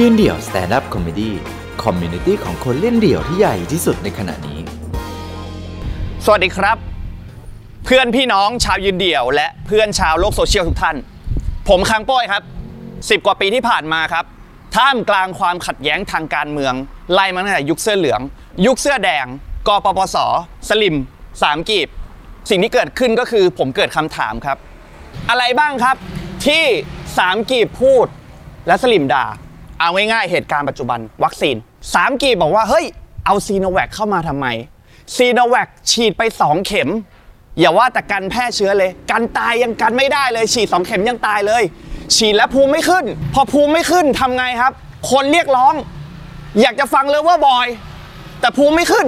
ยืนเดี่ยว stand-up comedy community ของคนเล่นเดี่ยวที่ใหญ่ที่สุดในขณะนี้ สวัสดีครับ เพื่อนพี่น้องชาวยืนเดี่ยว และเพื่อนชาวโลกโซเชียลทุกท่าน ผมคังโป้ยครับ 10 กว่าปีที่ผ่านมาครับ ท่ามกลางความขัดแย้งทางการเมือง ไล่มาตั้งแต่ยุคเสื้อเหลือง ยุคเสื้อแดงกปปส สลิ่มสามกีบ สิ่งที่เกิดขึ้นก็คือผมเกิดคำถามครับ อะไรบ้างครับที่สามกีบพูดและสลิมด่า เอาง่ายๆเหตุการณ์ปัจจุบันวัคซีนสามกีบอกว่าเฮ้ยเอาซีโนแวคเข้ามาทำไมซีโนแวคฉีดไป 2 เข็ม อย่าว่าแต่กันแพร่เชื้อเลย กันตายยังกันไม่ได้เลย ฉีด 2 เข็มยังตายเลย ฉีดแล้วภูมิไม่ขึ้น พอภูมิไม่ขึ้นทำไงครับ คนเรียกร้อง อยากจะฟังเลยว่าบอย แต่ภูมิไม่ขึ้น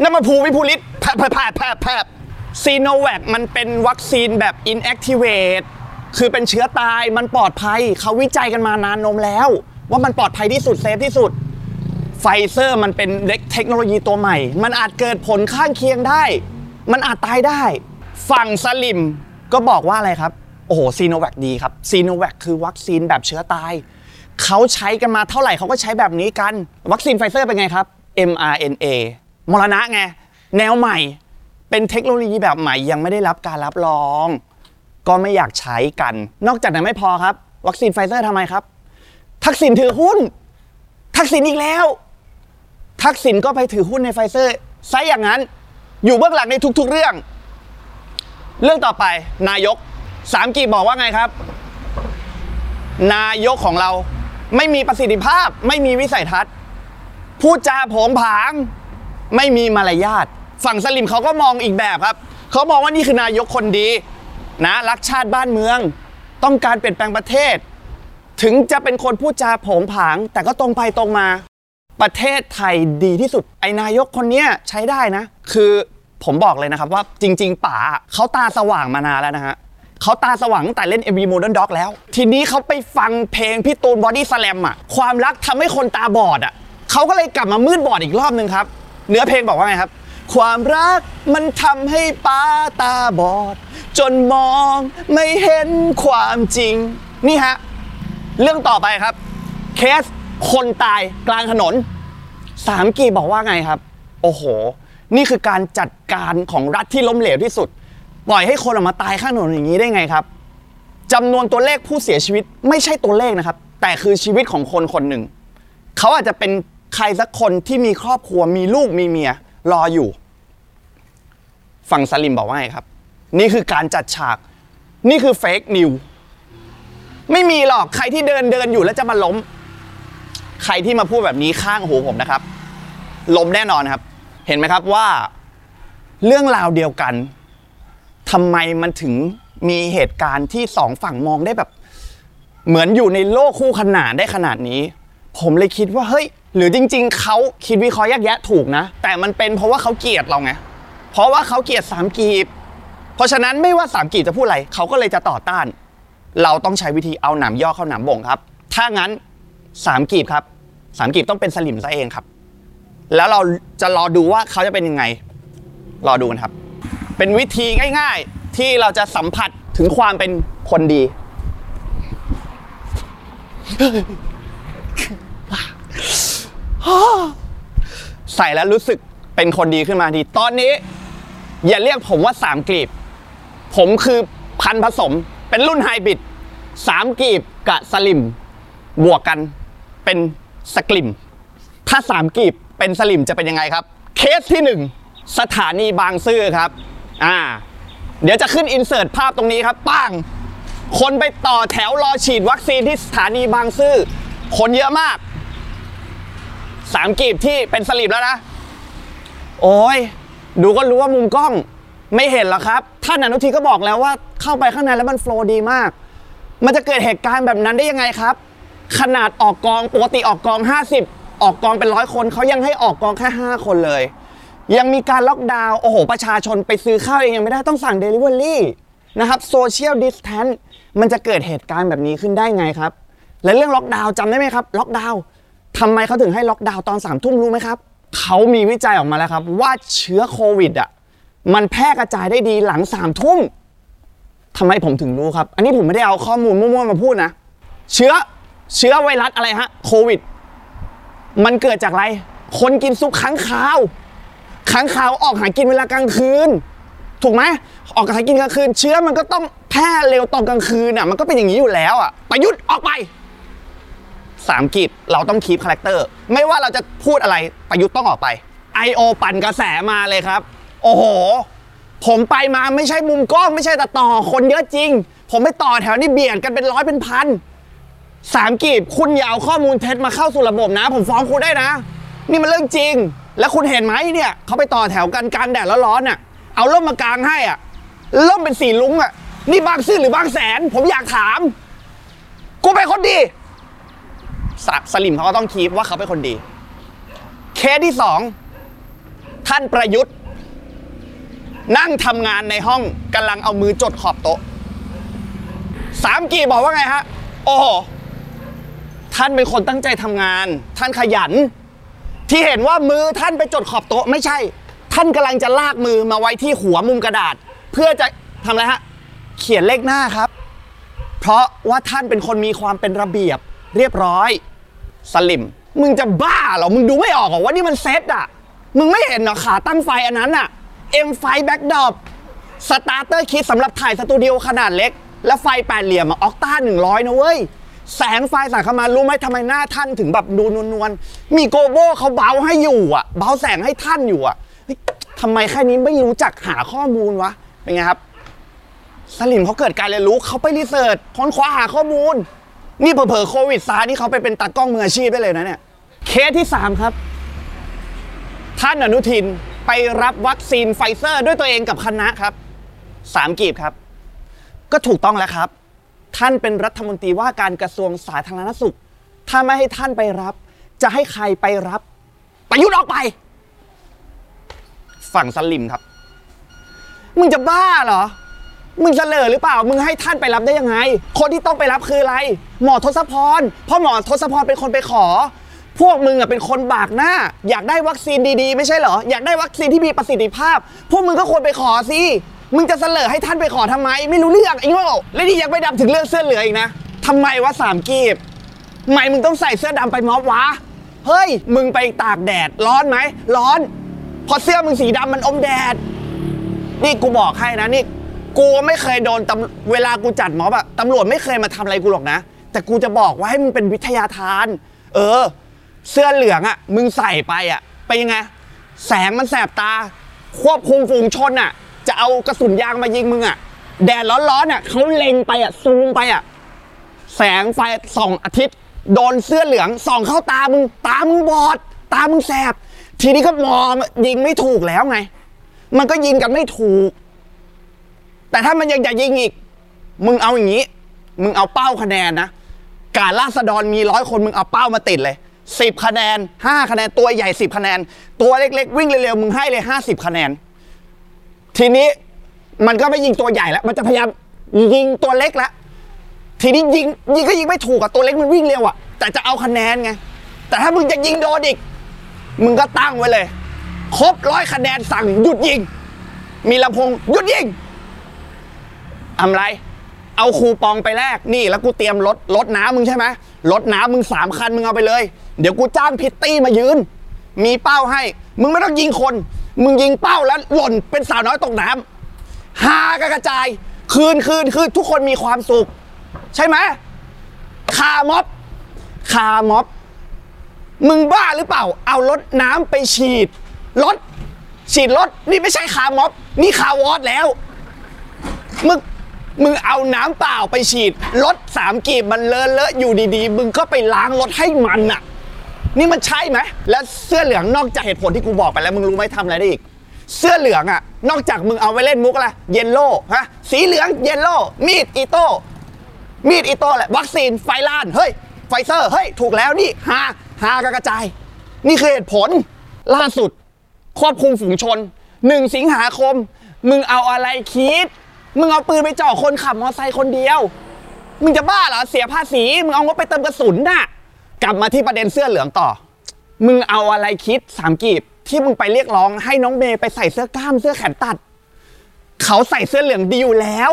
นั่นมันภูมิภูริตแผลแผลบแผลบแผลบแผลบซีโนแวคมันเป็นวัคซีนแบบ inactivate คือเป็นเชื้อตายมันปลอดภัย เขาวิจัยกันมานานนมแล้ว ว่ามันปลอดภัยที่สุด safe ที่สุดไฟเซอร์มันเป็นเทคโนโลยีตัวใหม่ มันอาจเกิดผลข้างเคียงได้ มันอาจตายได้ ฝั่งสลิ่มก็บอกว่าอะไรครับ โอ้โหซีโนแวคดีครับซีโนแวคคือวัคซีนแบบเชื้อตาย เขาใช้กันมาเท่าไหร่เขาก็ใช้แบบนี้กัน วัคซีนไฟเซอร์เป็นไงครับ mRNA มรณะไง แนวใหม่ เป็นเทคโนโลยีแบบใหม่ยังไม่ได้รับการรับรอง ก็ไม่อยากใช้กัน นอกจากนั้นไม่พอครับ วัคซีนไฟเซอร์ทำไมครับ ทักษิณถือหุ้น ทักษิณอีกแล้ว ทักษิณก็ไปถือหุ้นในไฟเซอร์ซะอย่างนั้น อยู่เบื้องหลังในทุก ๆ เรื่อง เรื่องต่อไปนายกสามกีบบอกว่าไงครับ นายกของเราไม่มีประสิทธิภาพ ไม่มีวิสัยทัศน์พูดจาโผงผาง ไม่มีมารยาทฝั่งสลิมเขาก็มองอีกแบบครับ เขามองว่านี่คือนายกคนดี นะ รักชาติบ้านเมือง ต้องการเปลี่ยนแปลงประเทศ ถึงจะเป็นคนพูดจาโผงผาง แต่ก็ตรงไปตรงมา ประเทศไทยดีที่สุด ไอ้นายกคนเนี้ยใช้ได้นะ คือผมบอกเลยนะครับว่าจริง ๆ ป๋าเขาตาสว่างมานานแล้วนะฮะเขาตาสว่างตั้งแต่เล่น MV Modern Dog แล้ว ทีนี้เขาไปฟังเพลงพี่ตูนบอดี้สแลมอะ ความรักทำให้คนตาบอดอะเขาก็เลยกลับมามืดบอดอีกรอบนึงครับ เนื้อเพลงบอกว่าไงครับ ความรักมันทำให้ป้าตาบอด จนมองไม่เห็นความจริง นี่ฮะ เรื่องต่อไปครับ เคสคนตายกลางถนนสามกีบบอกว่าไงครับ โอ้โห นี่คือการจัดการของรัฐที่ล้มเหลวที่สุด ปล่อยให้คนออกมาตายข้างถนนอย่างนี้ได้ไงครับจำนวนตัวเลขผู้เสียชีวิตไม่ใช่ตัวเลขนะครับ แต่คือชีวิตของคนคนหนึ่ง เขาอาจจะเป็นใครสักคนที่มีครอบครัวมีลูกมีเมียรออยู่ ฝั่งสลิมบอกว่าไงครับ นี่คือการจัดฉาก นี่คือเฟกนิว ไม่มีหรอกใครที่เดินเดินอยู่แล้วจะมาล้ม ใครที่มาพูดแบบนี้ข้างหูผมนะครับ ล้มแน่นอนครับ เห็นไหมครับว่า เรื่องราวเดียวกันทำไมมันถึงมีเหตุการณ์ที่สองฝั่งมองได้แบบ เหมือนอยู่ในโลกคู่ขนานได้ขนาดนี้ ผมเลยคิดว่าเฮ้ย หรือจริง ๆเขาคิดวิเคราะห์แยกแยะถูกนะ แต่มันเป็นเพราะว่าเขาเกลียดเราไงเพราะว่าเขาเกลียดสามกีบ เพราะฉะนั้นไม่ว่าสามกีบจะพูดอะไรเขาก็เลยจะต่อต้าน เราต้องใช้วิธีเอาหนามย่อเข้าหนามบ่งครับ ถ้างั้นสามกีบครับสามกีบต้องเป็นสลิมซะเองครับ แล้วเราจะรอดูว่าเขาจะเป็นยังไง รอดูกันครับ เป็นวิธีง่ายๆ ที่เราจะสัมผัสถึงความเป็นคนดี ใส่แล้วรู้สึกเป็นคนดีขึ้นมาที ตอนนี้ อย่าเรียกผมว่าสามกลีบ ผมคือพันผสม เป็นรุ่นไฮบริดสามกลีบกับสลิมบวกกันเป็นสกลิม ถ้าสามกลีบเป็นสลิมจะเป็นยังไงครับ เคสที่หนึ่งสถานีบางซื่อครับอ่าเดี๋ยวจะขึ้นอินเสิร์ตภาพตรงนี้ครับป้าง คนไปต่อแถวรอฉีดวัคซีนที่สถานีบางซื่อคนเยอะมากสามกีบที่เป็นสลิ่มแล้วนะ โอ้ย ดูก็รู้ว่ามุมกล้องไม่เห็นหรอครับ ท่านอนุทินก็บอกแล้วว่าเข้าไปข้างในแล้วมัน flow ดีมาก มันจะเกิดเหตุการณ์แบบนั้นได้ยังไงครับ ขนาดออกกองปกติออกกอง 50 ออกกองเป็นร้อยคนเขายังให้ออกกองแค่ 5 คนเลย ยังมีการล็อกดาวน์โอ้โห ประชาชนไปซื้อข้าวเองยังไม่ได้ต้องสั่ง Delivery นะครับ social distance มันจะเกิดเหตุการณ์แบบนี้ขึ้นได้ไงครับ และเรื่องล็อกดาวน์จำได้ไหมครับล็อกดาวน์ทำไมเขาถึงให้ล็อกดาวน์ตอนสามทุ่มรู้ไหมครับเขามีวิจัยออกมาแล้วครับ ว่าเชื้อโควิดอะ มันแพร่กระจายได้ดีหลังสามทุ่มทำไมผมถึงรู้ครับ อันนี้ผมไม่ได้เอาข้อมูลมั่วๆมาพูดนะ เชื้อเชื้อไวรัสอะไรฮะโควิด มันเกิดจากอะไร คนกินซุปค้างคาวค้างคาวออกหากินเวลากลางคืน ถูกไหมออกหากินกลางคืน เชื้อมันก็ต้องแพร่เร็วตอนกลางคืนอะมันก็เป็นอย่างนี้อยู่แล้วอะประยุทธ์ออกไปสามกีบเราต้อง keep character ไม่ว่าเราจะพูดอะไรประยุทธ์ต้องออกไป I.O. ปั่นกระแสมาเลยครับ โอ้โห ผมไปมาไม่ใช่มุมกล้องไม่ใช่แต่ต่อคนเยอะจริง ผมไปต่อแถวนี่เบียดกันเป็นร้อยเป็นพันสามกีบคุณอย่าเอาข้อมูลเท็จมาเข้าสู่ระบบนะ ผมฟ้องคุณได้นะ นี่มันเรื่องจริง แล้วคุณเห็นไหมเนี่ยเขาไปต่อแถวกันกลางแดดแล้วร้อนอะ เอาร่มมากลางให้อะร่มเป็นสีลุ้งอะ นี่บางซื่อหรือบางแสน ผมอยากถาม กูเป็นคนดีสสลิมเขาก็ต้องคีบว่าเขาเป็นคนดี เคสที่สองท่านประยุทธ์ นั่งทำงานในห้องกำลังเอามือจดขอบโต๊ะสามกีบอกว่าไงฮะ โอ้โหท่านเป็นคนตั้งใจทำงาน ท่านขยัน ที่เห็นว่ามือท่านไปจรดขอบโต๊ะไม่ใช่ ท่านกำลังจะลากมือมาไว้ที่หัวมุมกระดาษ เพื่อจะทำอะไรฮะ เขียนเลขหน้าครับ เพราะว่าท่านเป็นคนมีความเป็นระเบียบ เรียบร้อย สลิ่ม มึงจะบ้าเหรอ มึงดูไม่ออกเหรอว่านี่มันเซตอะ มึงไม่เห็นเหรอขาตั้งไฟอันนั้นอะ M ไฟ backdrop starter kit สำหรับถ่ายสตูดิโอขนาดเล็ก และไฟแปดเหลี่ยม octa หนึ่งร้อยนะเว้ย แสงไฟสาดเข้ามารู้ไหมทำไมหน้าท่านถึงแบบดูนวลๆ มี gobo เขาเบาให้อยู่อะ เบาแสงให้ท่านอยู่อะทำไมแค่นี้ไม่รู้จักหาข้อมูลวะ เป็นไงครับ สลิ่มเขาเกิดการเรียนรู้เขาไป research ค้นคว้าหาข้อมูล นี่เผลอๆโควิดซานี่เขาไปเป็นตากล้องมืออาชีพได้เลยนะเนี่ย เคสที่ 3 ครับ ท่านอนุทิน ไปรับวัคซีนไฟเซอร์ด้วยตัวเองกับคณะครับสามกีบครับ ก็ถูกต้องแล้วครับ ท่านเป็นรัฐมนตรีว่าการกระทรวงสาธารณสุข ถ้าไม่ให้ท่านไปรับ จะให้ใครไปรับ ประยุทธ์ออกไป ฝั่งสลิมครับ มึงจะบ้าเหรอ มึงเสลอหรือเปล่า มึงให้ท่านไปรับได้ยังไง คนที่ต้องไปรับคืออะไร หมอทศพร เพราะหมอทศพรเป็นคนไปขอ พวกมึงอะเป็นคนบากหน้า อยากได้วัคซีนดีๆ ไม่ใช่เหรอ อยากได้วัคซีนที่มีประสิทธิภาพ พวกมึงก็ควรไปขอสิมึงจะเสลอให้ท่านไปขอทำไม ไม่รู้เรื่องไอ้โง่และนี่ยังไม่ดับถึงเรื่องเสื้อเหลืองอีกนะทำไมวะสามกีบทำไมมึงต้องใส่เสื้อดำไปม็อบวะเฮ้ย มึงไปตากแดดร้อนไหมร้อน พอเสื้อมึงสีดำมันอมแดด นี่กูบอกให้นะนี่ กูไม่เคยโดนตำเวลากูจัดม็อบอะตำรวจไม่เคยมาทำอะไรกูหรอกนะ แต่กูจะบอกว่าให้มึงเป็นวิทยาทาน เออ เสื้อเหลืองอะมึงใส่ไปอะไปนยังไง แสงมันแสบตา ควบคุมฝูงชนอะจะเอากระสุนยางมายิงมึงอะแดดร้อนๆอะเขาเล็งไปอะซูมไปอะแสงไฟส่องอาทิตย์โดนเสื้อเหลืองส่องเข้าตามึงตามึงบอด ตามึงแสบ ทีนี้ก็มองยิงไม่ถูกแล้วไง มันก็ยิงกันไม่ถูก แต่ถ้ามันยังจะยิงอีก มึงเอาอย่างนี้ มึงเอาเป้าคะแนนนะการราษฎรมีร้อยคนมึงเอาเป้ามาติดเลย สิบคะแนนห้าคะแนน ตัวใหญ่สิบคะแนน ตัวเล็กๆ วิ่งเร็วๆ มึงให้เลยห้าสิบคะแนน ทีนี้มันก็ไม่ยิงตัวใหญ่แล้ว มันจะพยายามยิงตัวเล็กล้วทีนี้ยิงยิงก็ยิงไม่ถูกอะตัวเล็กมันวิ่งเร็วอะแต่จะเอาคะแนนไง แต่ถ้ามึงจะยิงโดนอีก มึงก็ตั้งไว้เลย ครบร้อยคะแนนสั่งหยุดยิง มีลำโพงหยุดยิงทำไร เอาคูปองไปแลกนี่ แล้วกูเตรียมรถรถน้ำมึงใช่ไหม รถน้ำมึงสามคันมึงเอาไปเลย เดี๋ยวกูจ้างพิตตี้มายืน มีเป้าให้ มึงไม่ต้องยิงคน มึงยิงเป้าแล้วหล่นเป็นสาวน้อยตกน้ำฮากระจาย คืนคืนคืนทุกคนมีความสุข ใช่ไหมคาม็อบคาม็อบมึงบ้าหรือเปล่า เอารถน้ำไปฉีดรถฉีดรถนี่ไม่ใช่ car mob นี่ car wash แล้วมึง มึงเอาน้ำเปล่าไปฉีดรถสามกีบมันเลอะเลอะอยู่ดีๆ มึงก็ไปล้างรถให้มันน่ะนี่มันใช่ไหม และเสื้อเหลืองนอกจากเหตุผลที่กูบอกไปแล้วมึงรู้ไหมทำอะไรได้อีก เสื้อเหลืองอะนอกจากมึงเอาไว้เล่นมุกอะไร yellow ฮะสีเหลือง yellow มีดอีโต้มีดอีโต้แหละวัคซีนไฟล้านเฮ้ยไฟเซอร์เฮ้ยถูกแล้วนี่ฮาฮากระจาย นี่คือเหตุผลล่าสุด ควบคุมฝูงชนหนึ่งสิงหาคม มึงเอาอะไรคิด มึงเอาปืนไปจ่อคนขับมอเตอร์ไซค์คนเดียว มึงจะบ้าเหรอ เสียภาษี มึงเอางบไปเติมกระสุนน่ะ กลับมาที่ประเด็นเสื้อเหลืองต่อ มึงเอาอะไรคิดสามกีบที่มึงไปเรียกร้องให้น้องเมย์ไปใส่เสื้อกล้ามเสื้อแขนตัด เขาใส่เสื้อเหลืองดีอยู่แล้ว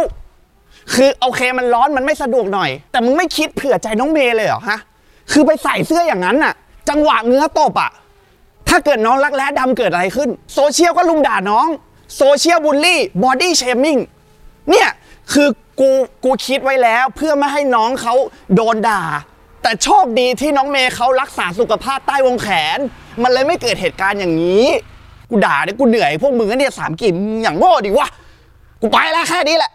คือโอเคมันร้อนมันไม่สะดวกหน่อย แต่มึงไม่คิดเผื่อใจน้องเมย์เลยเหรอฮะ คือไปใส่เสื้ออย่างนั้นน่ะ จังหวะเงื้อตบอะ ถ้าเกิดน้องรักแร้ดำเกิดอะไรขึ้น โซเชียลก็รุมด่าน้อง social bully body shaming เนี่ยคือกูกูคิดไว้แล้วเพื่อไม่ให้น้องเขาโดนด่า แต่โชคดีที่น้องเมย์เขารักษาสุขภาพใต้วงแขน มันเลยไม่เกิดเหตุการณ์อย่างนี้ กูด่าเนี่ยกูเหนื่อยพวกมึงก็เนี่ยสามกิ่มอย่างโง่ดิวะกูไปแล้วแค่นี้แหละ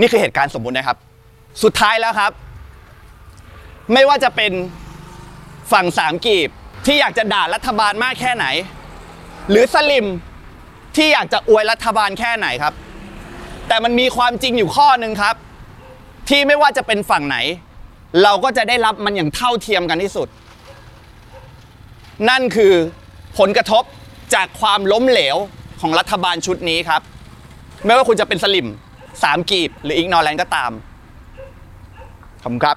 นี่คือเหตุการณ์สมมุตินะครับ สุดท้ายแล้วครับ ไม่ว่าจะเป็นฝั่งสามกีบที่อยากจะด่ารัฐบาลมากแค่ไหน หรือสลิมที่อยากจะอวยรัฐบาลแค่ไหนครับ แต่มันมีความจริงอยู่ข้อหนึ่งครับ ที่ไม่ว่าจะเป็นฝั่งไหน เราก็จะได้รับมันอย่างเท่าเทียมกันที่สุด นั่นคือผลกระทบจากความล้มเหลวของรัฐบาลชุดนี้ครับ ไม่ว่าคุณจะเป็นสลิมสามกีบหรืออีกนอแลนก็ตามขอบคุณครับ